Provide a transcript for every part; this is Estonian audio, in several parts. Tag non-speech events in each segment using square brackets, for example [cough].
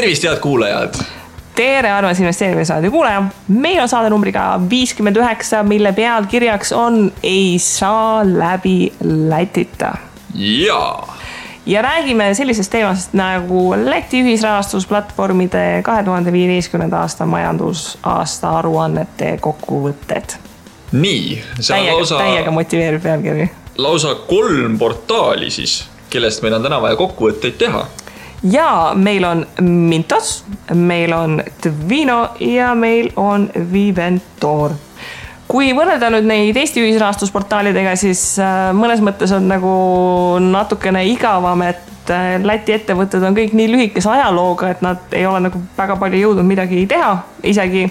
tervist, head kuulajad! tere, armas investeerimisraadio kuulaja. meil on saade numbriga viiskümmend üheksa, mille pealkirjaks on Ei saa läbi Lätita. jaa. ja räägime sellisest teemast nagu Läti ühisrahastusplatvormide kahe tuhande viieteistkümnenda aasta majandusaasta aruannete kokkuvõtted. nii, on lausa. täiega motiveeriv pealkiri. lausa kolm portaali siis, kellest meil on täna vaja kokkuvõtteid teha ja meil on Mintos, meil on Twino ja meil on Viventor. kui võrrelda nüüd neid Eesti ühisrahastusportaalidega, siis äh, mõnes mõttes on nagu natukene igavam, et äh, Läti ettevõtted on kõik nii lühikese ajalooga, et nad ei ole nagu väga palju jõudnud midagi teha, isegi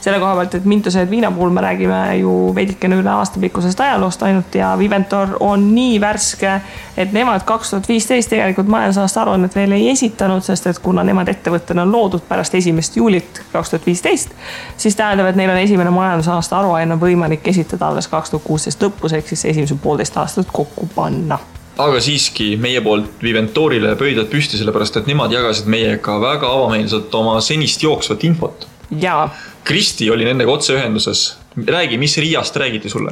selle koha pealt, et Mintuse ja Viina puhul me räägime ju veidikene üle aastapikkusest ajaloost ainult ja Viventor on nii värske, et nemad kaks tuhat viisteist tegelikult majandusaasta aruannet veel ei esitanud, sest et kuna nemad ettevõttena on loodud pärast esimest juulit kaks tuhat viisteist, siis tähendab, et neil on esimene majandusaasta aruanne võimalik esitada alles kaks tuhat kuusteist lõpus, ehk siis esimesed poolteist aastat kokku panna aga siiski meie poolt Viventorile pöidlad püsti, sellepärast et nemad jagasid meiega väga avameelselt oma senist jooksvat infot. jaa Kristi oli nendega otseühenduses. räägi, mis Riiast räägiti sulle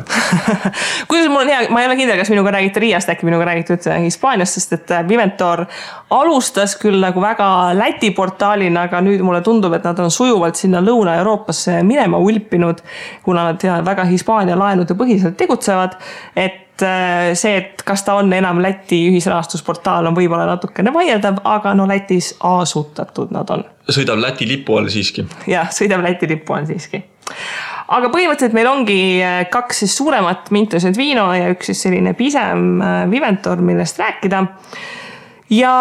[laughs] kuidas mul on hea, ma ei ole kindel, kas minuga räägiti Riiast, äkki minuga räägiti üldse Hispaaniast, sest et äh, Viventor alustas küll nagu väga Läti portaalina, aga nüüd mulle tundub, et nad on sujuvalt sinna Lõuna-Euroopasse minema ulpinud, kuna nad väga Hispaania laenude põhiselt tegutsevad. et Äh, see, et kas ta on enam Läti ühisrahastusportaal, on võib-olla natukene vaieldav, aga no Lätis asutatud nad on. sõidab Läti lipu all siiski. jah, sõidab Läti lipu all siiski. aga põhimõtteliselt meil ongi äh, kaks siis suuremat Mintused Vino ja üks siis selline pisem äh, Viventor, millest rääkida ja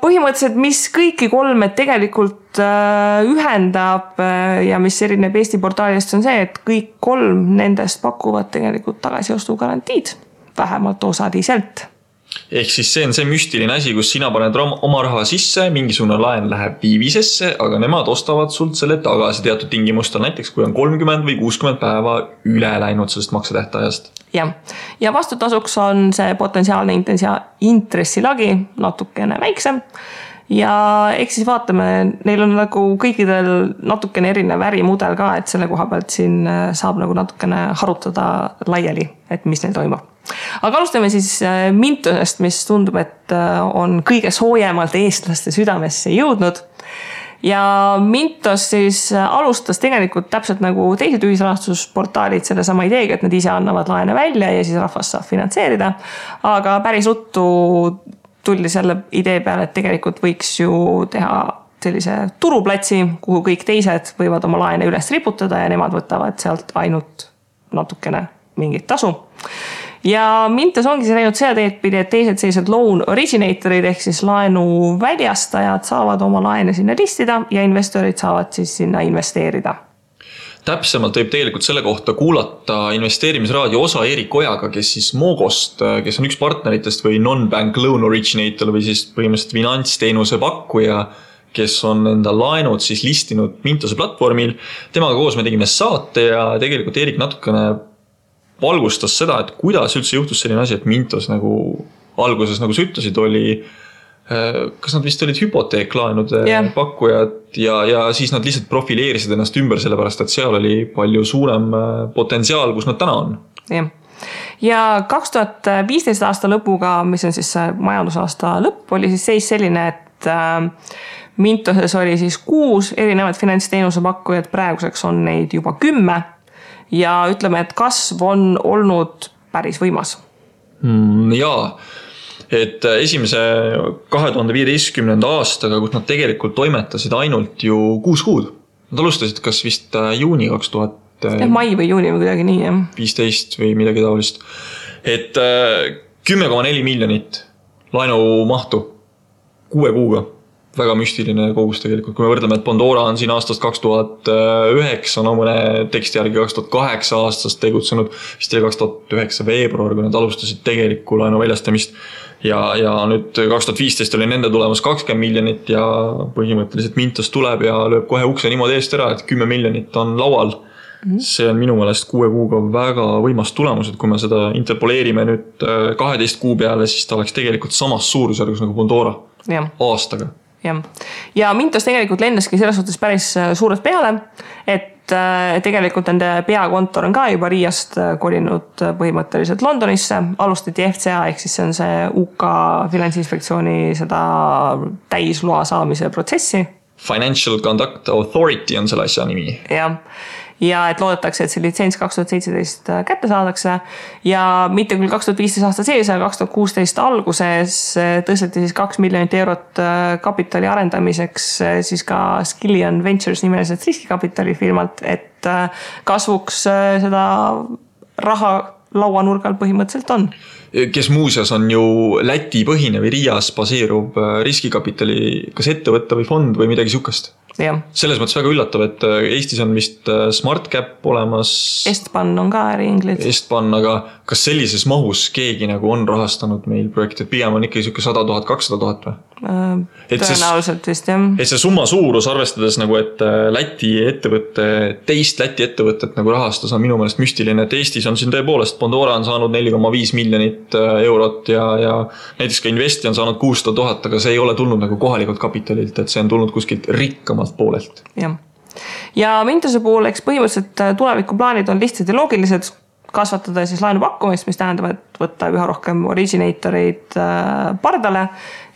põhimõtteliselt, mis kõiki kolme tegelikult ühendab ja mis erineb Eesti portaalidest, on see, et kõik kolm nendest pakuvad tegelikult tagasiostugarantiid vähemalt osaliselt ehk siis see on see müstiline asi, kus sina paned oma raha sisse, mingisugune laen läheb viivisesse, aga nemad ostavad sult selle tagasi teatud tingimustel, näiteks kui on kolmkümmend või kuuskümmend päeva üle läinud sellest maksetähtajast. jah, ja vastutasuks on see potentsiaalne intressilagi natukene väiksem ja eks siis vaatame, neil on nagu kõikidel natukene erinev ärimudel ka, et selle koha pealt siin saab nagu natukene harutada laiali, et mis neil toimub aga alustame siis äh, Mintusest, mis tundub, et äh, on kõige soojemalt eestlaste südamesse jõudnud. ja Mintos siis äh, alustas tegelikult täpselt nagu teised ühisrahastusportaalid sellesama ideega, et nad ise annavad laene välja ja siis rahvas saab finantseerida. aga päris ruttu tuldi selle idee peale, et tegelikult võiks ju teha sellise turuplatsi, kuhu kõik teised võivad oma laene üles riputada ja nemad võtavad sealt ainult natukene mingit tasu. Ja Mintos ongi see läinud seda teed pidi, et teised sellised loan originatorid ehk siis laenu väljastajad saavad oma laene sinna listida ja investorid saavad siis sinna investeerida täpsemalt võib tegelikult selle kohta kuulata investeerimisraadio osa Erik Ojaga, kes siis Mogost, kes on üks partneritest või non-bank loan originator või siis põhimõtteliselt finantsteenuse pakkuja, kes on enda laenud siis listinud Mintose platvormil. temaga koos me tegime saate ja tegelikult Erik natukene valgustas seda, et kuidas üldse juhtus selline asi, et Mintos nagu alguses, nagu sa ütlesid, oli äh, kas nad vist olid hüpoteeklaenude yeah. pakkujad ja, ja siis nad lihtsalt profileerisid ennast ümber, sellepärast et seal oli palju suurem äh, potentsiaal, kus nad täna on. jah yeah., ja kaks tuhat viisteist aasta lõpuga, mis on siis majandusaasta lõpp, oli siis seis selline, et äh, Mintoses oli siis kuus erinevat finantsteenuse pakkujat, praeguseks on neid juba kümme ja ütleme, et kasv on olnud päris võimas mm,. jaa, et äh, esimese kahe tuhande viieteistkümnenda aastaga, kus nad tegelikult toimetasid ainult ju kuus kuud. Nad alustasid kas vist äh, juuni kaks tuhat. Äh, mai või juuni või kuidagi nii jah. viisteist või midagi taolist. et kümme koma neli miljonit laenumahtu kuue kuuga väga müstiline kogus tegelikult, kui me võrdleme, et Pandora on siin aastast kaks tuhat üheksa, no mõne teksti järgi kaks tuhat kaheksa aastast tegutsenud. vist oli kaks tuhat üheksa veebruar, kui nad alustasid tegelikku laenu väljastamist. ja, ja nüüd kaks tuhat viisteist oli nende tulemus kakskümmend miljonit ja põhimõtteliselt Mintos tuleb ja lööb kohe ukse niimoodi eest ära, et kümme miljonit on laual Mm -hmm. see on minu meelest kuue kuuga väga võimas tulemus, et kui me seda interpoleerime nüüd kaheteist kuu peale, siis ta oleks tegelikult samas suurusjärgus nagu Pandora aastaga jah, ja Mintos tegelikult lendaski selles suhtes päris äh, suurelt peale, et äh, tegelikult nende peakontor on ka juba Riiast äh, kolinud põhimõtteliselt Londonisse. alustati FCA ehk siis see on see UK finantsinspektsiooni seda täisloa saamise protsessi. Financial Conduct Authority on selle asja nimi. jah ja et loodetakse, et see litsents kaks tuhat seitseteist äh, kätte saadakse. ja mitte küll kaks tuhat viisteist aasta sees, aga kaks tuhat kuusteist alguses äh, tõsteti siis kaks miljonit eurot äh, kapitali arendamiseks siis ka Skillion Ventures nimeliselt riskikapitalifirmalt, et kasvuks seda raha lauanurgal põhimõtteliselt on kes muuseas on ju Läti põhine või Riias baseeruv riskikapitali kas ettevõte või fond või midagi sihukest selles mõttes väga üllatav, et äh, Eestis on vist äh, SmartCap olemas. Estban on ka äriinglid. Estban, aga kas sellises mahus keegi nagu on rahastanud meil projekti, et pigem on ikkagi sihuke sada tuhat, kakssada tuhat või? Äh, tõenäoliselt vist jah. et see summa suurus, arvestades nagu, et Läti ettevõte, teist Läti ettevõtet nagu rahastas, on minu meelest müstiline, et Eestis on siin tõepoolest, Bondora on saanud neli koma viis miljonit eurot ja, ja näiteks ka Investi on saanud kuussada tuhat, aga see ei ole tulnud nagu kohalikult kapitalilt, et see on tulnud kuskilt rikkamalt mõlemalt poolelt. jah, ja Mintose puhul, eks põhimõtteliselt äh, tulevikuplaanid on lihtsad ja loogilised kasvatada siis laenu pakkumist, mis tähendab, et võtta üha rohkem originatoreid äh, pardale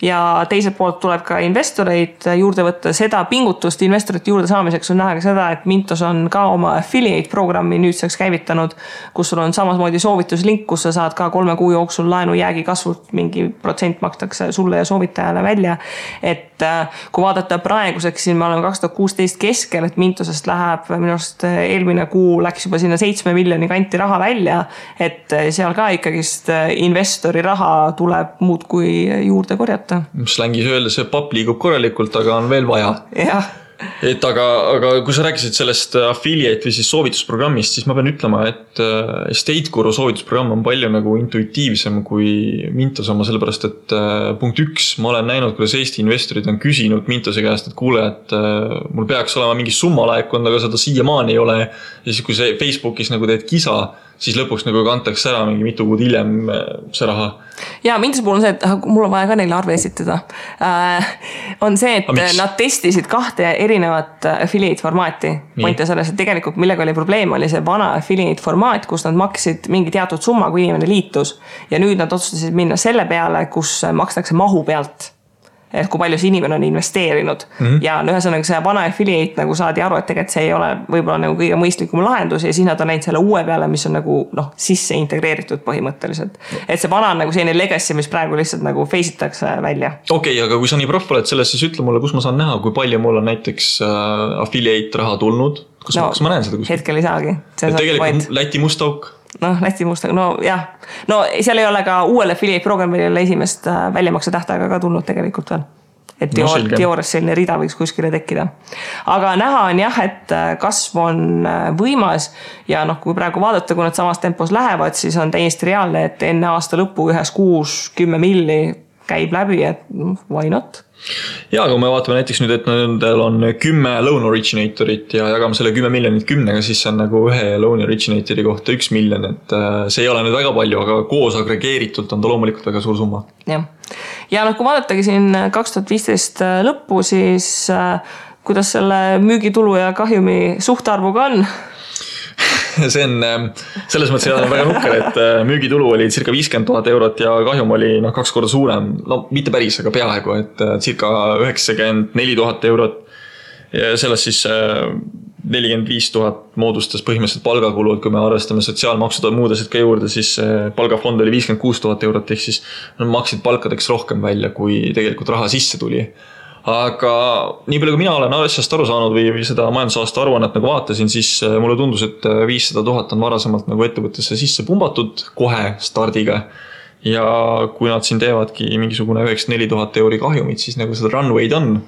ja teiselt poolt tuleb ka investoreid juurde võtta, seda pingutust investorite juurde saamiseks on näha ka seda, et Mintos on ka oma affiliate programmi nüüdseks käivitanud. kus sul on samamoodi soovituslink, kus sa saad ka kolme kuu jooksul laenu jäägi kasvult mingi protsent makstakse sulle ja soovitajale välja. et äh, kui vaadata praeguseks, siin me oleme kaks tuhat kuusteist keskel, et Mintosest läheb minu arust äh, eelmine kuu läks juba sinna seitsme miljoni kanti raha välja. et seal ka ikkagist investori raha tuleb muudkui juurde korjata slängis öeldes, see papp liigub korralikult, aga on veel vaja. jah et aga, aga kui sa rääkisid sellest affiliate või siis soovitusprogrammist, siis ma pean ütlema, et Estate Guru soovitusprogramm on palju nagu intuitiivsem kui Mintos oma, sellepärast et äh, punkt üks, ma olen näinud, kuidas Eesti investorid on küsinud Mintose käest, et kuule, et mul peaks olema mingi summa laekunud, aga seda siiamaani ei ole. ja siis, kui sa Facebookis nagu teed kisa siis lõpuks nagu kantakse ära mingi mitu kuud hiljem äh, see raha. ja Mintuse puhul on see, et ah, mul on vaja ka neile arve esitada äh,. on see, et nad testisid kahte erinevat affiliate formaati. point on selles, et tegelikult millega oli probleem, oli see vana affiliate formaat, kus nad maksid mingi teatud summa, kui inimene liitus. ja nüüd nad otsustasid minna selle peale, kus makstakse mahu pealt kui palju see inimene on investeerinud mm. -hmm. ja no ühesõnaga see vana affiliate nagu saadi aru, et tegelikult see ei ole võib-olla nagu kõige mõistlikum lahendus ja siis nad on läinud selle uue peale, mis on nagu noh, sisse integreeritud põhimõtteliselt. et see vana on nagu selline legacy, mis praegu lihtsalt nagu face itakse välja. okei okay,, aga kui sa nii proff oled selles, siis ütle mulle, kus ma saan näha, kui palju mul on näiteks äh, affiliate raha tulnud. kas no,, kas ma näen seda kuskil? hetkel ei saagi. tegelikult Läti must auk noh, Läti mustaga, no jah. no seal ei ole ka uuele affiliate programmil ei ole esimest äh, väljamakse tähtaega ka tulnud tegelikult veel et teoor-, no, teoorias selline rida võiks kuskile tekkida. aga näha on jah, et äh, kasv on äh, võimas ja noh, kui praegu vaadata, kui nad samas tempos lähevad, siis on täiesti reaalne, et enne aasta lõppu ühes kuus kümme milli käib läbi, et why not? Ja, kui me vaatame näiteks nüüd, et nendel on kümme loan originatorit ja jagame selle kümme miljonit kümnega, siis see on nagu ühe loan originator'i kohta üks miljon, et äh, see ei ole nüüd väga palju, aga koos agregeeritult on ta loomulikult väga suur summa. jah, ja noh, kui vaadatagi siin kaks tuhat viisteist äh, lõppu, siis äh, kuidas selle müügitulu ja kahjumi suhtarvuga on [laughs] see on ähm, selles mõttes jah, väga nukker, et äh, müügitulu oli circa viiskümmend tuhat eurot ja kahjum oli noh, kaks korda suurem. no mitte päris, aga peaaegu, et äh, circa üheksakümmend neli tuhat eurot. ja sellest siis äh, nelikümmend viis tuhat moodustas põhimõtteliselt palgakulu, et kui me arvestame sotsiaalmaksud ja muud asjad ka juurde, siis palgafond oli viiskümmend kuus tuhat eurot, ehk siis nad maksid palkadeks rohkem välja, kui tegelikult raha sisse tuli aga nii palju, kui mina olen asjast aru saanud või, või seda majandusaasta aruannet nagu vaatasin, siis äh, mulle tundus, et äh, viissada tuhat on varasemalt nagu ettevõttesse sisse pumbatud kohe stardiga. ja kui nad siin teevadki mingisugune üheksakümmend neli tuhat euri kahjumit, siis nagu seda runway'd on.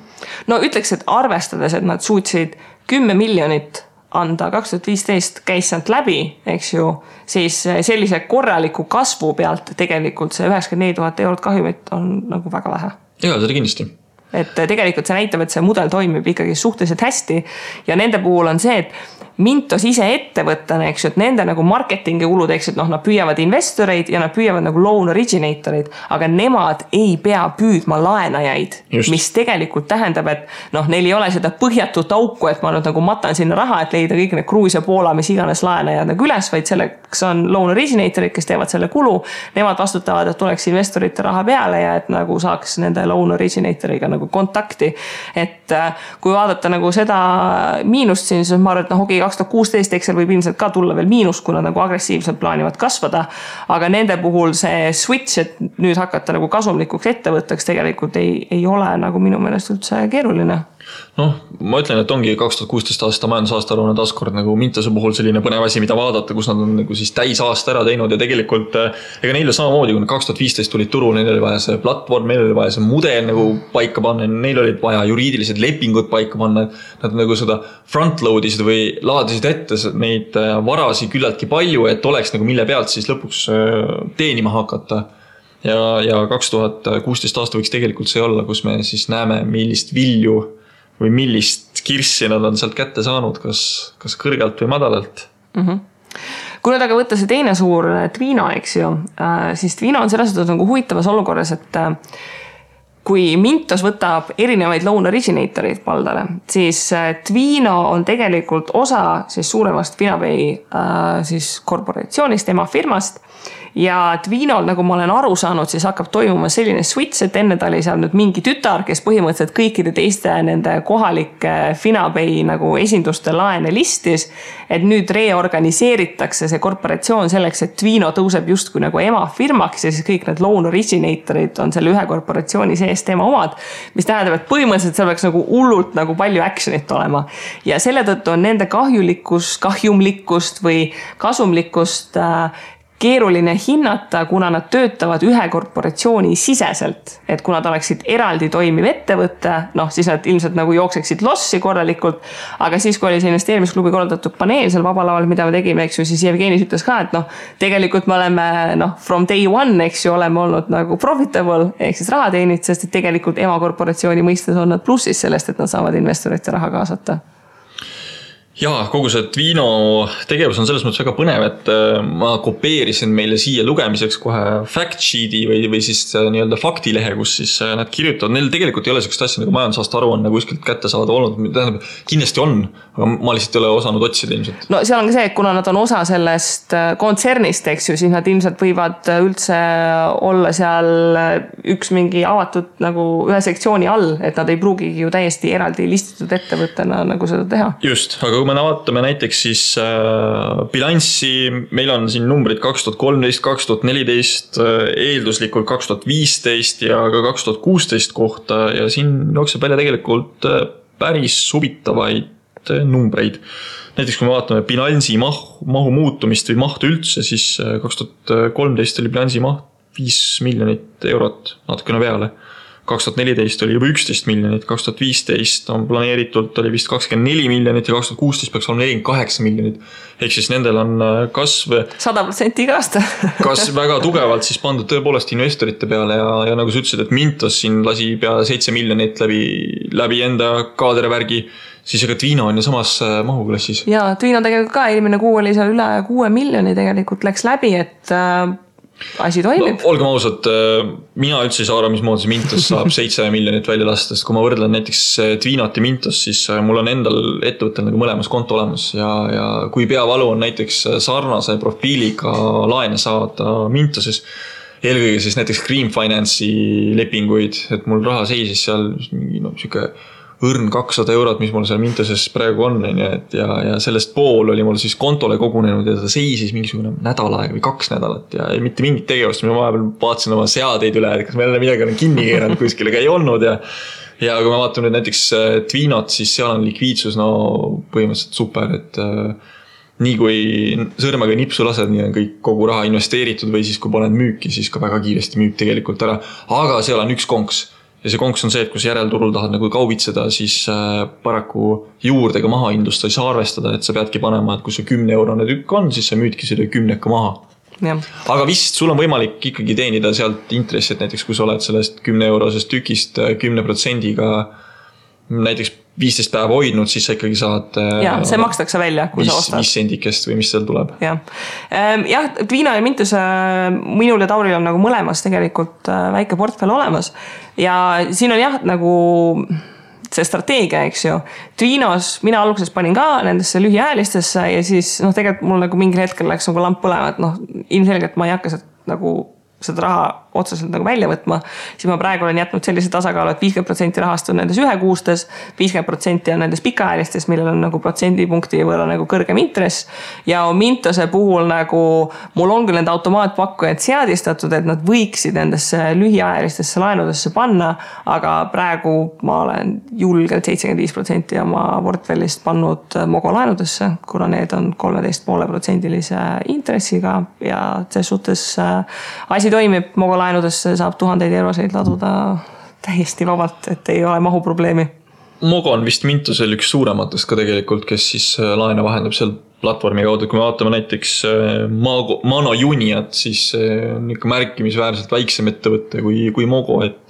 no ütleks, et arvestades, et nad suutsid kümme miljonit anda, kaks tuhat viisteist käis sealt läbi, eks ju, siis sellise korraliku kasvu pealt tegelikult see üheksakümmend neli tuhat eurot kahjumit on nagu väga vähe. jaa, seda kindlasti et tegelikult see näitab, et see mudel toimib ikkagi suhteliselt hästi. ja nende puhul on see, et Mintos ise ettevõttena, eks ju, et nende nagu marketingi kulud, eks ju, et noh, nad püüavad investoreid ja nad püüavad nagu loan originator eid, aga nemad ei pea püüdma laenajaid, mis tegelikult tähendab, et noh, neil ei ole seda põhjatut auku, et ma nüüd nagu matan sinna raha, et leida kõik need Gruusia, Poola, mis iganes laenajad nagu üles, vaid selleks on loan originator'id, kes teevad selle kulu. Nemad vastutavad, et tuleks investorite raha peale ja et nagu saaks nende loan originator'iga nagu kontakti. et äh, kui vaadata nagu seda miinust siin, siis ma arvan, et noh, okei okay,, kaks tuhat kuusteist Excel võib ilmselt ka tulla veel miinus, kuna nagu agressiivselt plaanivad kasvada. aga nende puhul see switch, et nüüd hakata nagu kasumlikuks ettevõtteks tegelikult ei, ei ole nagu minu meelest üldse keeruline noh, ma ütlen, et ongi kaks tuhat kuusteist aasta majandusaasta aruanne taaskord nagu Mintose puhul selline põnev asi, mida vaadata, kus nad on nagu siis täisaasta ära teinud ja tegelikult eh, ega neil samamoodi, kui nad kaks tuhat viisteist tulid turule, neil oli vaja see platvorm, neil oli vaja see mudel nagu paika panna, neil olid vaja juriidilised lepingud paika panna. Nad nagu seda front-load isid või laadisid ette neid eh, varasid küllaltki palju, et oleks nagu mille pealt siis lõpuks eh, teenima hakata ja, ja kaks tuhat kuusteist aasta võiks tegelikult see olla, kus me siis näeme, millist vilju või millist kirssi nad on sealt kätte saanud, kas, kas kõrgelt või madalalt mm. -hmm kui nüüd aga võtta see teine suur Twino, eks ju, äh, siis Twino on selles suhtes nagu huvitavas olukorras, et äh, kui Mintos võtab erinevaid loan originatoreid paldale, siis äh, Twino on tegelikult osa siis suuremast Finabay siis korporatsioonist, ema firmast ja Twinol, nagu ma olen aru saanud, siis hakkab toimuma selline switch, et enne ta oli seal nüüd mingi tütar, kes põhimõtteliselt kõikide teiste nende kohalike Finabay nagu esinduste laene listis. et nüüd reorganiseeritakse see korporatsioon selleks, et Twino tõuseb justkui nagu emafirmaks ja siis kõik need loan originatorid on selle ühe korporatsiooni sees tema omad. mis tähendab, et põhimõtteliselt seal peaks nagu hullult nagu palju action'it olema ja selle tõttu on nende kahjulikkus, kahjumlikkust või kasumlikkust äh, keeruline hinnata, kuna nad töötavad ühe korporatsiooni siseselt. et kui nad oleksid eraldi toimiv ettevõte, noh, siis nad ilmselt nagu jookseksid lossi korralikult. aga siis, kui oli see investeerimisklubi korraldatud paneel seal Vaba Laval, mida me tegime, eks ju, siis Jevgenis ütles ka, et noh, tegelikult me oleme noh, from day one, eks ju, oleme olnud nagu profitable ehk siis raha teeninud, sest et tegelikult emakorporatsiooni mõistes on nad plussis sellest, et nad saavad investorite raha kaasata jaa, kogu see Twino tegevus on selles mõttes väga põnev, et äh, ma kopeerisin meile siia lugemiseks kohe fact sheet'i või, või siis äh, nii-öelda faktilehe, kus siis äh, nad kirjutavad, neil tegelikult ei ole sihukest asja nagu majandusaasta aruanne kuskilt kättesaadav olnud, tähendab, kindlasti on, aga ma lihtsalt ei ole osanud otsida ilmselt. no seal on ka see, et kuna nad on osa sellest kontsernist, eks ju, siis nad ilmselt võivad üldse olla seal üks mingi avatud nagu ühe sektsiooni all, et nad ei pruugigi ju täiesti eraldi listitud ettevõttena nagu seda teha. just, aga kui me vaatame näiteks siis äh, bilanssi, meil on siin numbrid kaks tuhat kolmteist, kaks tuhat neliteist, äh, eelduslikult kaks tuhat viisteist ja ka kaks tuhat kuusteist kohta ja siin jookseb välja tegelikult äh, päris huvitavaid numbreid. näiteks kui me vaatame bilansi mahu, mahu muutumist või mahtu üldse, siis kaks tuhat kolmteist oli bilansi maht viis miljonit eurot, natukene peale kaks tuhat neliteist oli juba üksteist miljonit, kaks tuhat viisteist on planeeritult oli vist kakskümmend neli miljonit ja kaks tuhat kuusteist peaks olema nelikümmend kaheksa miljonit. ehk siis nendel on äh, kasv. sada protsenti iga aasta [laughs] kas väga tugevalt siis pandud tõepoolest investorite peale ja, ja nagu sa ütlesid, et Mintos siin lasi pea seitse miljonit läbi, läbi enda kaadrivärgi siis ega Twino on ju samas äh, mahuklassis. ja Twino tegelikult ka eelmine kuu oli seal üle kuue miljoni tegelikult läks läbi, et äh, asi toimib no,. olgem ausad, äh, mina üldse ei saa aru, mismoodi see Mintos saab [laughs] seitse miljonit välja lasta, sest kui ma võrdlen näiteks äh, Twinot ja Mintos, siis äh, mul on endal ettevõttel nagu mõlemas konto olemas ja, ja kui peavalu on näiteks sarnase profiiliga laene saada Mintoses eelkõige siis näiteks Green Finance'i lepinguid, et mul raha seisis seal mingi noh, sihuke õrn kakssada eurot, mis mul seal Mintoses praegu on, on ju, et ja, ja sellest pool oli mul siis kontole kogunenud ja ta seisis mingisugune nädal aega või kaks nädalat ja mitte mingit tegevust, ma vahepeal vaatasin oma seadeid üle, et kas ma jälle midagi olen kinni keeranud kuskil, aga ei olnud ja. ja kui me vaatame nüüd näiteks äh, Twinot, siis seal on likviidsus no põhimõtteliselt super, et äh, nii kui sõrmega nipsu lased, nii on kõik, kogu raha investeeritud või siis, kui paned müüki, siis ka väga kiiresti müüb tegelikult ära. aga seal on üks konks ja see konks on see, et kui sa järelturul tahad nagu kaubitseda, siis äh, paraku juurdega mahahindlust sa ei saa arvestada, et sa peadki panema, et kui see kümne eurone tükk on, siis sa müüdki selle kümneka maha. aga vist sul on võimalik ikkagi teenida sealt intressi, et näiteks kui sa oled sellest kümne eurosest tükist äh, kümne protsendiga näiteks viisteist päeva hoidnud, siis sa ikkagi saad. ja see makstakse välja, kui viis, sa ostad. viis sendikest või mis seal tuleb. jah, jah, Dvino ja Mintus, minul ja Tauril on nagu mõlemas tegelikult väike portfell olemas ja siin on jah, nagu see strateegia, eks ju. Tvinos mina alguses panin ka nendesse lühiajalistesse ja siis noh, tegelikult mul nagu mingil hetkel läks nagu lamp põlema, et noh, ilmselgelt ma ei hakka sealt nagu seda raha otseselt nagu välja võtma, siis ma praegu olen jätnud sellise tasakaalu et, et viiskümmend protsenti rahast on nendes ühekuustes, viiskümmend protsenti on nendes pikaajalistes, millel on nagu protsendipunkti võrra nagu kõrgem intress. ja Omintose puhul nagu mul on küll need automaatpakkujad seadistatud, et nad võiksid nendesse lühiajalistesse laenudesse panna, aga praegu ma olen julgelt seitsekümmend viis protsenti oma portfellist pannud Mogo laenudesse, kuna need on kolmeteist poole protsendilise intressiga ja ses suhtes äh, asi toimib Mogo laenudesse saab tuhandeid euroseid laduda täiesti vabalt, et ei ole mahuprobleemi. Mogo on vist Mintusel üks suurematest ka tegelikult, kes siis äh, laene vahendab seal platvormi kaudu, kui me vaatame näiteks äh, Mago, Mano Juniat, siis see on ikka märkimisväärselt väiksem ettevõte kui, kui Mogo, et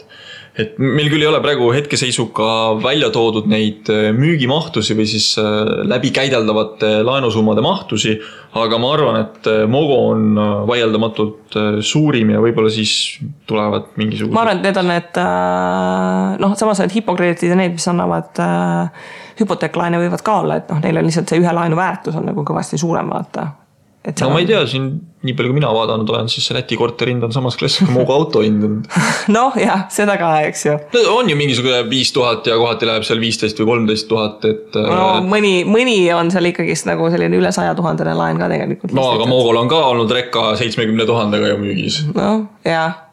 et meil küll ei ole praegu hetkeseisuga välja toodud neid äh, müügimahtusi või siis läbikäideldavate laenusummade mahtusi, aga ma arvan, et äh, Mogo on äh, vaieldamatult äh, suurim ja võib-olla siis tulevad mingisugused. ma arvan, et need on need noh, samas need hipokrediitid ja need, mis annavad äh, hüpoteeklaene võivad ka olla, et noh, neil on lihtsalt see ühe laenu väärtus on nagu kõvasti suurem, vaata no ma ei tea, siin nii palju, kui mina vaadanud olen, siis see Läti korteri hind on samas klassis kui Muuga auto hind on [laughs] noh, jah, seda ka, eks ju. no on ju mingisugune viis tuhat ja kohati läheb seal viisteist või kolmteist tuhat, et. no äh, mõni, mõni on seal ikkagist nagu selline üle saja tuhandene laen ka tegelikult. no aga Moogol on ka olnud rekka seitsmekümne tuhandega ju müügis. noh, jah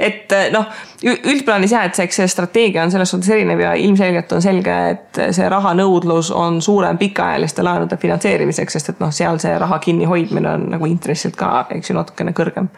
et eh, noh, üldplaanis jah, et see, eks see strateegia on selles suhtes erinev ja ilmselgelt on selge, et see rahanõudlus on suurem pikaajaliste laenude finantseerimiseks, sest et noh, seal see raha kinnihoidmine on nagu intressilt ka, eks ju, natukene kõrgem.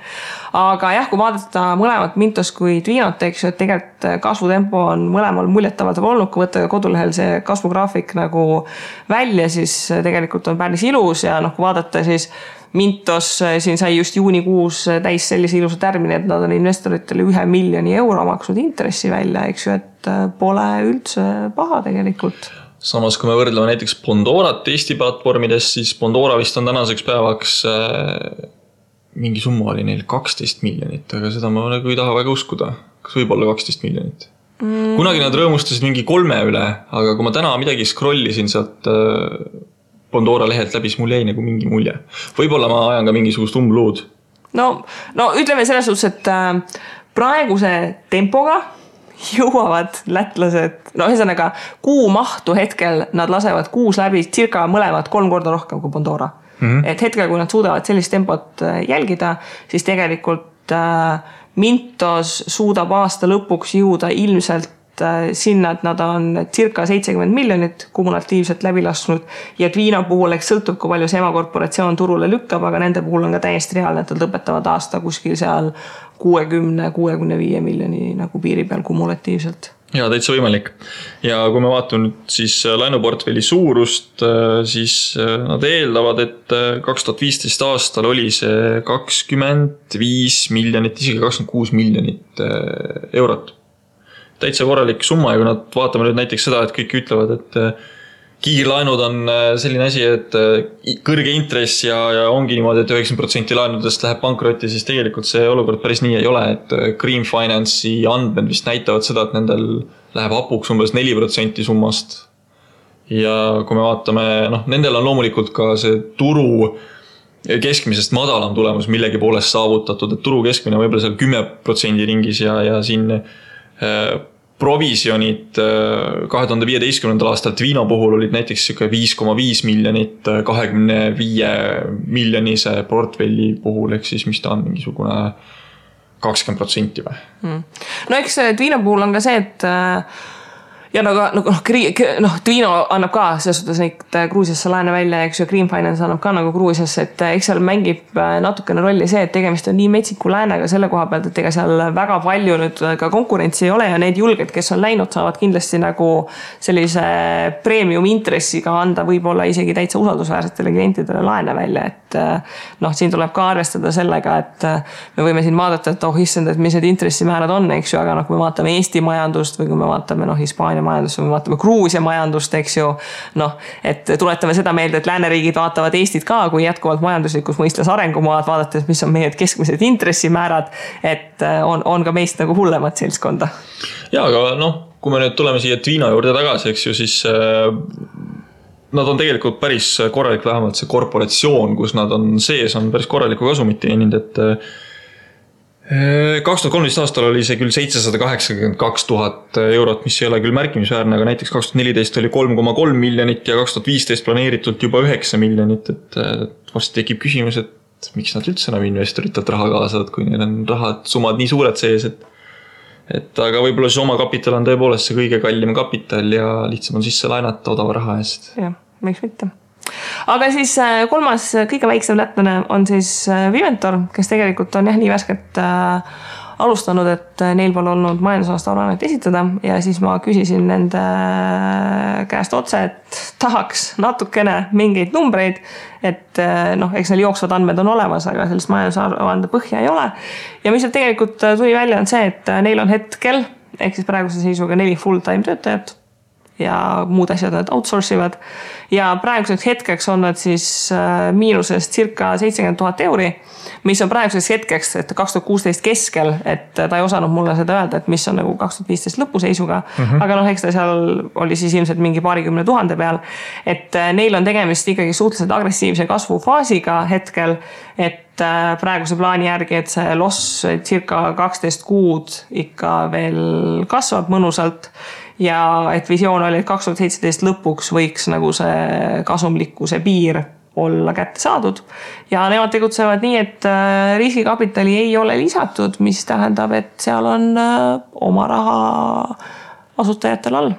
aga jah, kui vaadata mõlemat Mintos kui Dvinot, eks ju, et tegelikult kasvutempo on mõlemal muljetavaldav olnud, kui võtta kodulehel see kasvugraafik nagu välja, siis tegelikult on päris ilus ja noh, kui vaadata siis Mintos eh, siin sai just juunikuus eh, täis sellise ilusa tärmini, et nad on investoritele ühe miljoni euro maksnud intressi välja, eks ju, et eh, pole üldse paha tegelikult samas, kui me võrdleme näiteks Bondorat Eesti platvormidest, siis Bondora vist on tänaseks päevaks mingi summa oli neil kaksteist miljonit, aga seda ma nagu ei taha väga uskuda. kas võib olla kaksteist miljonit mm.? kunagi nad rõõmustasid mingi kolme üle, aga kui ma täna midagi scroll isin sealt Pandora lehelt läbi, siis mul jäi nagu mingi mulje. võib-olla ma ajan ka mingisugust umbluud. no, no ütleme selles suhtes, et äh, praeguse tempoga jõuavad lätlased, no ühesõnaga kuu mahtu hetkel nad lasevad kuus läbi circa mõlemad kolm korda rohkem kui Pandora mm. -hmm. et hetkel, kui nad suudavad sellist tempot äh, jälgida, siis tegelikult äh, Mintos suudab aasta lõpuks jõuda ilmselt sinna, et nad on circa seitsekümmend miljonit kumulatiivselt läbi lasknud. ja Dvino puhul, eks sõltub, kui palju see emakorporatsioon turule lükkab, aga nende puhul on ka täiesti reaalne, et nad lõpetavad aasta kuskil seal kuuekümne, kuuekümne viie miljoni nagu piiri peal kumulatiivselt ja täitsa võimalik. ja kui me vaatame nüüd siis äh, laenuportfelli suurust, äh, siis nad eeldavad, et kaks tuhat viisteist aastal oli see kakskümmend viis miljonit, isegi kakskümmend kuus miljonit eurot täitsa korralik summa ja kui nad vaatame nüüd näiteks seda, et kõik ütlevad, et äh, kiirlaenud on äh, selline asi, et äh, kõrge intress ja, ja ongi niimoodi et, et üheksakümmend protsenti laenudest läheb pankrotti, siis tegelikult see olukord päris nii ei ole, et Green Finance'i andmed vist näitavad seda, et nendel läheb hapuks umbes neli protsenti summast. ja kui me vaatame, noh, nendel on loomulikult ka see turu keskmisest madalam tulemus millegi poolest saavutatud, et turu keskmine võib-olla seal kümme protsendi ringis ja, ja siin provisjonid äh, kahe tuhande viieteistkümnendal aastal Twino puhul olid näiteks sihuke viis koma viis miljonit äh, kahekümne viie miljonise portfelli puhul, ehk siis mis ta on, mingisugune kakskümmend protsenti või mm.? no eks Twino puhul on ka see, et ja nagu, nagu noh, noh, Dvino annab ka selles suhtes neid äh, Gruusiasse laene välja, eks ju, Green Finance annab ka nagu Gruusiasse, et äh, eks seal mängib äh, natukene rolli see, et tegemist on nii metsiku laenega selle koha pealt, et ega seal väga palju nüüd ka konkurentsi ei ole ja need julged, kes on läinud, saavad kindlasti nagu sellise premium intressiga anda võib-olla isegi täitsa usaldusväärsetele klientidele laene välja, et noh, siin tuleb ka arvestada sellega, et me võime siin vaadata, et oh issand, et mis need intressimäärad on, eks ju, aga noh, kui me vaatame Eesti majandust või kui me vaatame noh, Hispaania majandust või vaatame Gruusia majandust, eks ju. noh, et tuletame seda meelde, et lääneriigid vaatavad Eestit ka kui jätkuvalt majanduslikus mõistes arengumaad, vaadates, mis on meie keskmised intressimäärad. et äh, on, on ka meist nagu hullemat seltskonda. ja, aga noh, kui me nüüd tuleme siia Dvina juurde tagasi, eks ju, siis äh, nad on tegelikult päris korralik, vähemalt see korporatsioon, kus nad on sees, on päris korralikku kasumit teeninud, et äh, kaks tuhat kolmteist aastal oli see küll seitsesada kaheksakümmend kaks tuhat eurot, mis ei ole küll märkimisväärne, aga näiteks kaks tuhat neliteist oli kolm koma kolm miljonit ja kaks tuhat viisteist planeeritult juba üheksa miljonit, et varsti tekib küsimus, et miks nad üldse enam investoritelt raha kaasavad, kui neil on rahad, summad nii suured sees, et et aga võib-olla siis omakapital on tõepoolest see kõige kallim kapital ja lihtsam on sisse laenata odava raha eest. jah, miks mitte aga siis äh, kolmas, kõige väiksem lätlane on siis äh, Viventor, kes tegelikult on jah, nii värskelt äh, alustanud, et neil pole olnud majandusaasta aruannet esitada ja siis ma küsisin nende käest otse, et tahaks natukene mingeid numbreid. et noh, eks neil jooksvad andmed on olemas, aga sellist majandusaruande põhja ei ole. ja mis sealt tegelikult tuli välja, on see, et neil on hetkel ehk siis praeguse seisuga neli full-time töötajat ja muud asjad nad outsource ivad. ja praeguseks hetkeks on nad siis äh, miinuses circa seitsekümmend tuhat euri, mis on praeguseks hetkeks, et kaks tuhat kuusteist keskel, et ta ei osanud mulle seda öelda, et mis on nagu kaks tuhat viisteist lõpuseisuga mm. -hmm. aga noh, eks ta seal oli siis ilmselt mingi paarikümne tuhande peal. et äh, neil on tegemist ikkagi suhteliselt agressiivse kasvufaasiga hetkel, et äh, praeguse plaani järgi, et see loss circa kaksteist kuud ikka veel kasvab mõnusalt ja et visioon oli, et kaks tuhat seitseteist lõpuks võiks nagu see kasumlikkuse piir olla kätte saadud. ja nemad tegutsevad nii, et äh, riskikapitali ei ole lisatud, mis tähendab, et seal on äh, oma raha asutajatel all.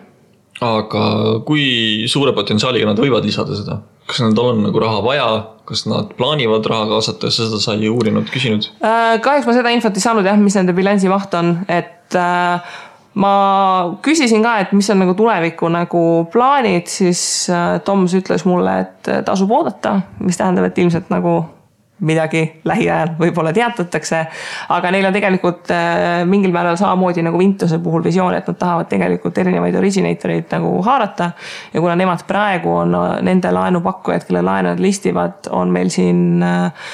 aga kui suure potentsiaaliga nad võivad lisada seda? kas nendel on nagu raha vaja, kas nad plaanivad raha kaasata, seda sa ei uurinud, küsinud? Äh, kahjuks ma seda infot ei saanud jah, mis nende bilansi maht on, et äh, ma küsisin ka, et mis on nagu tuleviku nagu plaanid, siis äh, Toms ütles mulle, et äh, tasub oodata, mis tähendab, et ilmselt nagu midagi lähiajal võib-olla teatatakse. aga neil on tegelikult äh, mingil määral samamoodi nagu Vintuse puhul visioon, et nad tahavad tegelikult erinevaid originator eid nagu haarata. ja kuna nemad praegu on nende laenupakkujad, kelle laene nad listivad, on meil siin äh,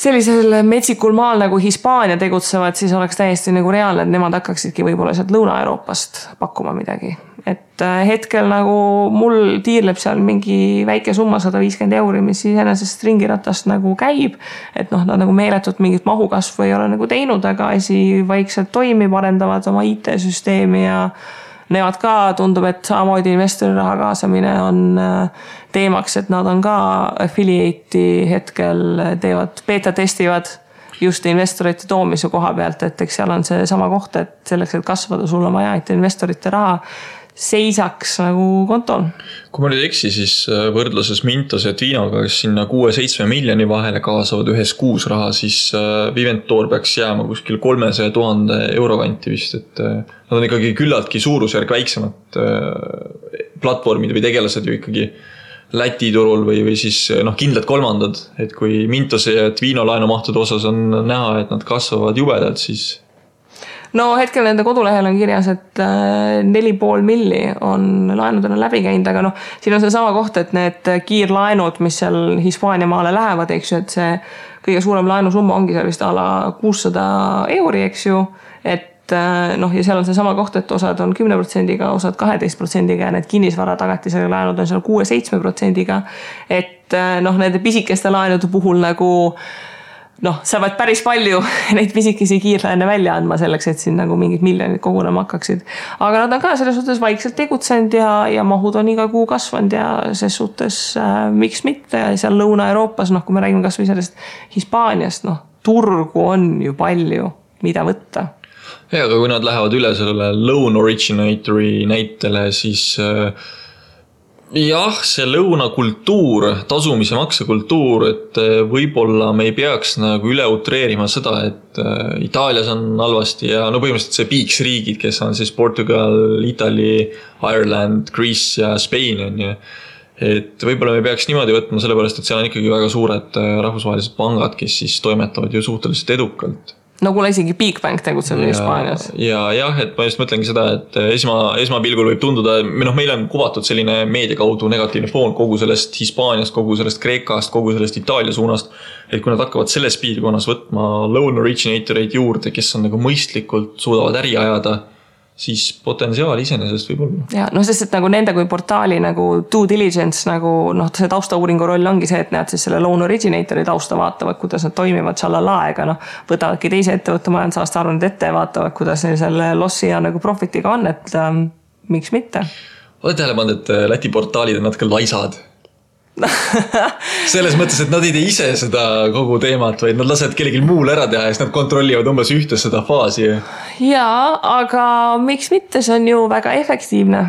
sellisel metsikul maal nagu Hispaania tegutsevad, siis oleks täiesti nagu reaalne, et nemad hakkaksidki võib-olla sealt Lõuna-Euroopast pakkuma midagi. et äh, hetkel nagu mul tiirleb seal mingi väike summa, sada viiskümmend euri, mis iseenesest ringiratast nagu käib. et noh, nad nagu meeletut mingit mahukasvu ei ole nagu teinud, aga asi vaikselt toimib, arendavad oma IT-süsteemi ja nemad ka tundub, et samamoodi investori raha kaasamine on äh, teemaks, et nad on ka affiliate'i hetkel teevad, beeta testivad just investorite toomise koha pealt, et eks seal on seesama koht, et selleks, et kasvada, sul on vaja, et investorite raha seisaks nagu kontol. kui ma nüüd ei eksi, siis äh, võrdluses Mintos ja Twinoga, kes sinna kuue-seitsme miljoni vahele kaasavad ühes kuus raha, siis äh, Viventoor peaks jääma kuskil kolmesaja tuhande euro kanti vist, et äh, nad on ikkagi küllaltki suurusjärk väiksemad platvormid või tegelased ju ikkagi Läti turul või, või siis noh, kindlad kolmandad, et kui Mintose ja Twino laenumahtude osas on näha, et nad kasvavad jubedalt, siis no hetkel nende kodulehel on kirjas, et äh, neli pool milli on laenudena läbi käinud, aga noh, siin on seesama koht, et need kiirlaenud, mis seal Hispaania maale lähevad, eks ju, et see kõige suurem laenusumma ongi seal vist a la kuussada euri, eks ju. et äh, noh, ja seal on seesama koht, et osad on kümne protsendiga, osad kaheteist protsendiga ja need kinnisvara tagatisega laenud on seal kuue-seitsme protsendiga. et äh, noh, nende pisikeste laenude puhul nagu noh, sa pead päris palju [laughs] neid pisikesi kiirlaene välja andma selleks, et siin nagu mingid miljonid kogunema hakkaksid. aga nad on ka selles suhtes vaikselt tegutsenud ja, ja mahud on iga kuu kasvanud ja ses suhtes äh, miks mitte seal Lõuna-Euroopas, noh, kui me räägime kasvõi sellest Hispaaniast, noh, turgu on ju palju, mida võtta ja, aga kui nad lähevad üle sellele loan originator'i näitele, siis äh, jah, see lõunakultuur, tasumise maksekultuur, et eh, võib-olla me ei peaks nagu üle utreerima seda, et eh, Itaalias on halvasti ja no põhimõtteliselt see piiksriigid, kes on siis Portugal, Itali, Ireland, Greece ja Spain on ju. et võib-olla me peaks niimoodi võtma, sellepärast et seal on ikkagi väga suured eh, rahvusvahelised pangad, kes siis toimetavad ju suhteliselt edukalt no kuule, isegi Bigbank tegutseb Hispaanias. ja jah, et ma just mõtlengi seda, et esma, esmapilgul võib tunduda, noh, meile on kuvatud selline meedia kaudu negatiivne foon kogu sellest Hispaaniast, kogu sellest Kreekast, kogu sellest Itaalia suunast. et kui nad hakkavad selles piirkonnas võtma loan originator eid juurde, kes on nagu mõistlikult, suudavad äri ajada siis potentsiaal iseenesest võib olla. ja noh, sest et nagu nende kui portaali nagu due diligence nagu noh, see taustauuringu roll ongi see, et nad siis selle loan originator'i tausta vaatavad, kuidas nad toimivad, šalala, ega noh. võtavadki teise ettevõtte majandusaasta aruande ette ja vaatavad, kuidas neil selle lossi ja nagu profit'iga on, et ähm, miks mitte. oled tähele pannud, et äh, Läti portaalid on natuke laisad [laughs] selles mõttes, et nad ei tee ise seda kogu teemat, vaid nad lasevad kellelgi muul ära teha ja siis nad kontrollivad umbes ühte seda faasi. jaa, aga miks mitte, see on ju väga efektiivne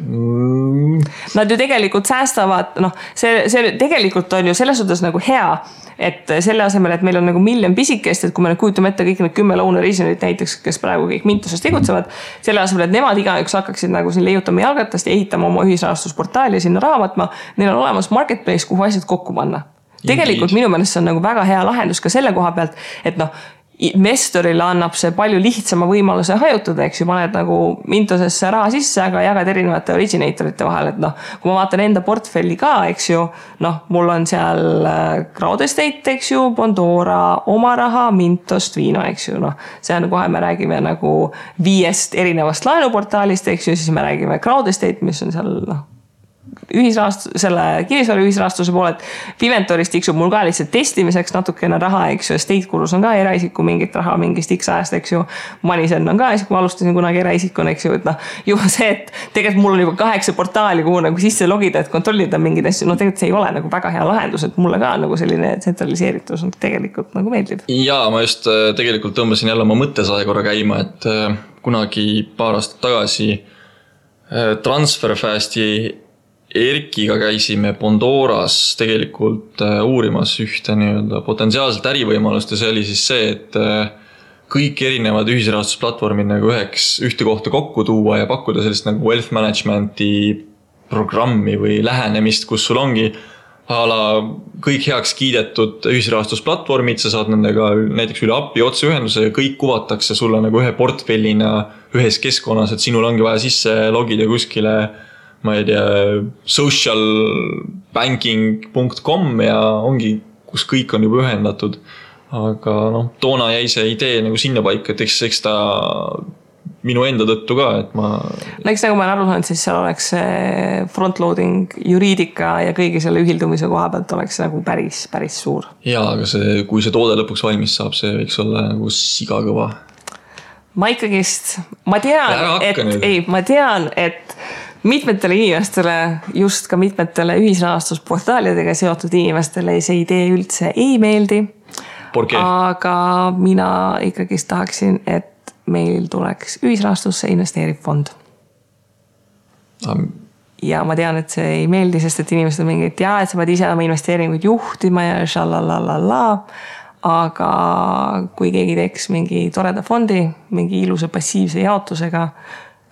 mm.. Nad ju tegelikult säästavad, noh, see, see tegelikult on ju selles suhtes nagu hea et selle asemel, et meil on nagu miljon pisikest, et kui me nüüd kujutame ette kõik need kümme original'it näiteks, kes praegu kõik Mintuses tegutsevad. selle asemel, et nemad igaüks hakkaksid nagu siin leiutama jalgratast ja ehitama oma ühisrahastusportaali ja sinna raha võtma. Neil on olemas marketplace, kuhu asjad kokku panna tegelikult minu meelest see on nagu väga hea lahendus ka selle koha pealt, et noh investorile annab see palju lihtsama võimaluse hajutada, eks ju, paned nagu Mintosesse raha sisse, aga jagad erinevate originator ite vahel, et noh. kui ma vaatan enda portfelli ka, eks ju, noh, mul on seal äh, Crowd Estate, eks ju, Bondora, oma raha, Mintost, Vino, eks ju, noh. see on kohe, me räägime nagu viiest erinevast laenuportaalist, eks ju, siis me räägime Crowd Estate, mis on seal noh ühisrahast-, selle kinnisvara ühisrahastuse poolelt. Pimentoris tiksub mul ka lihtsalt testimiseks natukene raha, eks ju, Estate Gurus on ka eraisiku mingit raha mingist X ajast, eks ju. Monisend on ka, kui ma alustasin kunagi eraisikuna, eks ju, et noh, [laughs] juba see, et tegelikult mul on juba kaheksa portaali, kuhu nagu sisse logida, et kontrollida mingeid asju, no tegelikult see ei ole nagu väga hea lahendus, et mulle ka nagu selline tsentraliseeritus tegelikult nagu meeldib. ja ma just äh, tegelikult tõmbasin jälle oma mõttesae korra käima, et äh, kunagi paar aastat tagasi äh, Transferfasti Erkiga käisime Bondoras tegelikult äh, uurimas ühte nii-öelda potentsiaalset ärivõimalust ja see oli siis see, et äh, kõik erinevad ühisrahastusplatvormid nagu üheks, ühte kohta kokku tuua ja pakkuda sellist nagu wealth management'i programmi või lähenemist, kus sul ongi a la kõik heaks kiidetud ühisrahastusplatvormid, sa saad nendega näiteks üle API otseühenduse ja kõik kuvatakse sulle nagu ühe portfellina ühes keskkonnas, et sinul ongi vaja sisse logida kuskile ma ei tea, socialbanking.com ja ongi, kus kõik on juba ühendatud. aga noh, toona jäi see idee nagu sinnapaika, et eks, eks ta minu enda tõttu ka, et ma. no eks nagu ma olen aru saanud, siis seal oleks see front-loading juriidika ja kõigi selle ühildumise koha pealt oleks nagu päris, päris suur. ja, aga see, kui see toode lõpuks valmis saab, see võiks olla nagu siga kõva ma ikkagist, ma tean, et nüüd. ei, ma tean, et mitmetele inimestele, just ka mitmetele ühisrahastusportaalidega seotud inimestele see idee üldse ei meeldi. aga mina ikkagist tahaksin, et meil tuleks ühisrahastusse investeeriv fond um ja ma tean, et see ei meeldi, sest et inimesed on mingi, et jaa, et sa pead ise oma investeeringuid juhtima ja šalalalala. aga kui keegi teeks mingi toreda fondi, mingi ilusa passiivse jaotusega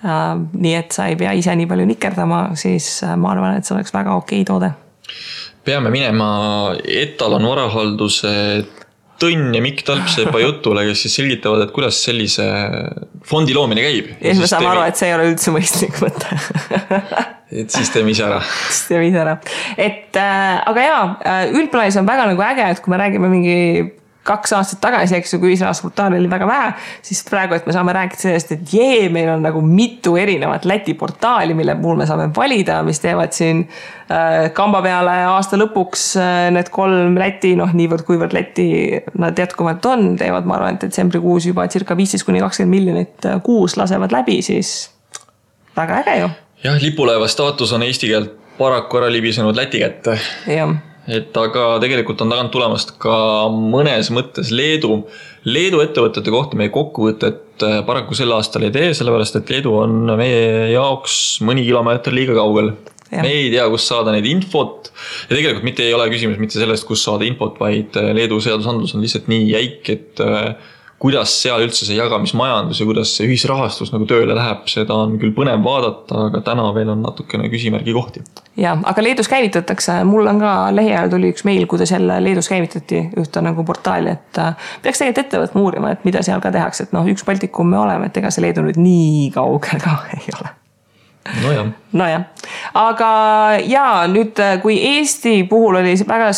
nii et sa ei pea ise nii palju nikerdama, siis äh, ma arvan, et see oleks väga okei toode. peame minema etalon varahalduse Tõnn ja Mikk Talpsepa jutule, kes siis selgitavad, et kuidas sellise fondi loomine käib. ja siis me saame teeme... aru, et see ei ole üldse mõistlik mõte [laughs] et siis teeme ise ära. siis teeme ise ära, et äh, aga jaa, äh, üldplaanis on väga nagu äge, et kui me räägime mingi kaks aastat tagasi, eks ju, kui ühisrahasportaali oli väga vähe, siis praegu, et me saame rääkida sellest, et jee, meil on nagu mitu erinevat Läti portaali, mille puhul me saame valida, mis teevad siin äh, kamba peale aasta lõpuks äh, need kolm Läti, noh, niivõrd-kuivõrd Läti nad jätkuvalt on, teevad, ma arvan, et detsembrikuus juba circa viisteist kuni kakskümmend miljonit äh, kuus lasevad läbi, siis väga äge ju. jah, lipulaeva staatus on eesti keelt paraku ära libisenud Läti kätte. jah et aga tegelikult on tagant tulemast ka mõnes mõttes Leedu. Leedu ettevõtete kohta meie kokkuvõtet äh, paraku sel aastal ei tee, sellepärast et Leedu on meie jaoks mõni kilomeeter liiga kaugel. me ei tea, kust saada neid infot ja tegelikult mitte ei ole küsimus mitte sellest, kust saada infot, vaid äh, Leedu seadusandlus on lihtsalt nii jäik, et äh, kuidas seal üldse see jagamismajandus ja kuidas see ühisrahastus nagu tööle läheb, seda on küll põnev vaadata, aga täna veel on natukene küsimärgi kohti. ja, aga Leedus käivitatakse, mul on ka lähiajal tuli üks meil, kuidas jälle Leedus käivitati ühte nagu portaali, et äh, peaks tegelikult ette võtma uurima, et mida seal ka tehakse, et noh, üks Baltikum me oleme, et ega see Leedu nüüd nii kaugel ka [laughs] ei ole nojah. nojah, aga ja nüüd, kui Eesti puhul oli see väga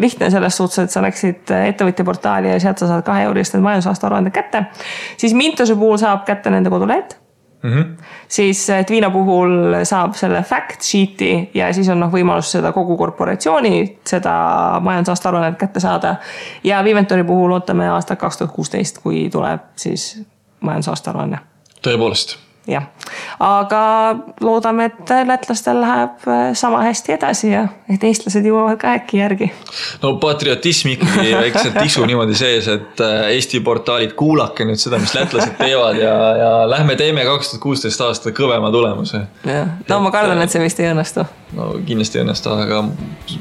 lihtne selles suhtes, et sa läksid ettevõtja portaali ja sealt sa saad kahe euro eest need majandusaasta aruanded kätte, siis Mintose puhul saab kätte nende kodulehed mm. -hmm. siis Twina puhul saab selle fact sheet'i ja siis on noh, võimalus seda kogu korporatsiooni, seda majandusaasta aruannet kätte saada. ja Viventori puhul ootame aastat kaks tuhat kuusteist, kui tuleb siis majandusaasta aruanne. tõepoolest jah, aga loodame, et lätlastel läheb äh, sama hästi edasi ja et eestlased jõuavad ka äkki järgi. no patriotism ikkagi väikselt tisu niimoodi sees, et äh, Eesti portaalid, kuulake nüüd seda, mis lätlased teevad ja, ja lähme teeme kaks tuhat kuusteist aasta kõvema tulemuse. jah, no ma kardan, et see vist ei õnnestu. no kindlasti ei õnnestu, aga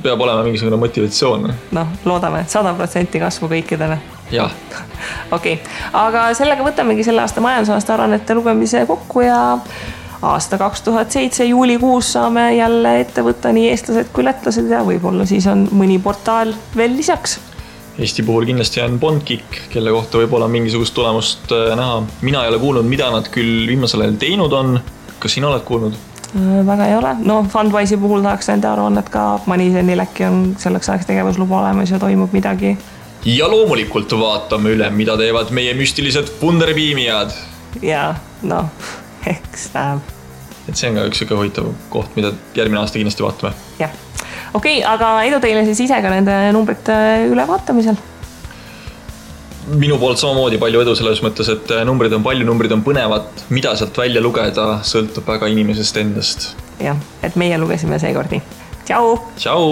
peab olema mingisugune motivatsioon. noh, loodame, sada protsenti kasvu kõikidele jah. [laughs] okei okay., aga sellega võtamegi selle aasta majandusaasta aruannete lugemise kokku ja aasta kaks tuhat seitse juulikuus saame jälle ette võtta nii eestlased kui lätlased ja võib-olla siis on mõni portaal veel lisaks. Eesti puhul kindlasti on Bondkick, kelle kohta võib-olla mingisugust tulemust äh, näha. mina ei ole kuulnud, mida nad küll viimasel ajal teinud on. kas sina oled kuulnud? Äh, väga ei ole, no Fundwise'i puhul tahaks nende aruannet ka, Moneyzenil äkki on selleks ajaks tegevusluba olemas ja toimub midagi ja loomulikult vaatame üle, mida teevad meie müstilised Wunderbeamijad. ja noh, eks näeb. et see on ka üks sihuke huvitav koht, mida järgmine aasta kindlasti vaatame. jah, okei okay,, aga edu teile siis ise ka nende numbrite ülevaatamisel minu poolt samamoodi palju edu selles mõttes, et numbrid on palju, numbrid on põnevad, mida sealt välja lugeda, sõltub väga inimesest endast. jah, et meie lugesime seekord nii. tšau. tšau.